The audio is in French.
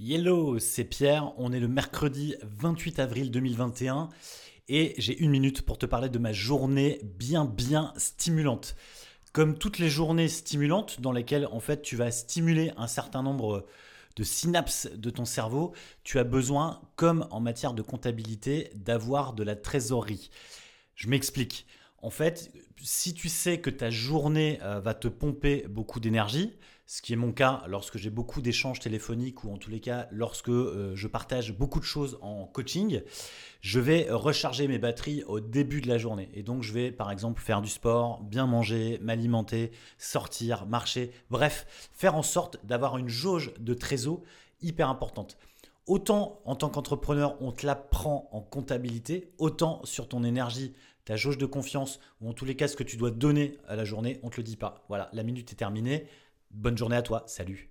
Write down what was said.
Hello, c'est Pierre. On est le mercredi 28 avril 2021 et j'ai une minute pour te parler de ma journée bien bien stimulante. Comme toutes les journées stimulantes dans lesquelles en fait tu vas stimuler un certain nombre de synapses de ton cerveau, tu as besoin, comme en matière de comptabilité, d'avoir de la trésorerie. Je m'explique. En fait, si tu sais que ta journée euh, va te pomper beaucoup d'énergie, ce qui est mon cas lorsque j'ai beaucoup d'échanges téléphoniques ou en tous les cas lorsque euh, je partage beaucoup de choses en coaching, je vais recharger mes batteries au début de la journée. Et donc je vais par exemple faire du sport, bien manger, m'alimenter, sortir, marcher, bref, faire en sorte d'avoir une jauge de trésor hyper importante. Autant en tant qu'entrepreneur, on te l'apprend en comptabilité, autant sur ton énergie, ta jauge de confiance, ou en tous les cas ce que tu dois donner à la journée, on ne te le dit pas. Voilà, la minute est terminée. Bonne journée à toi, salut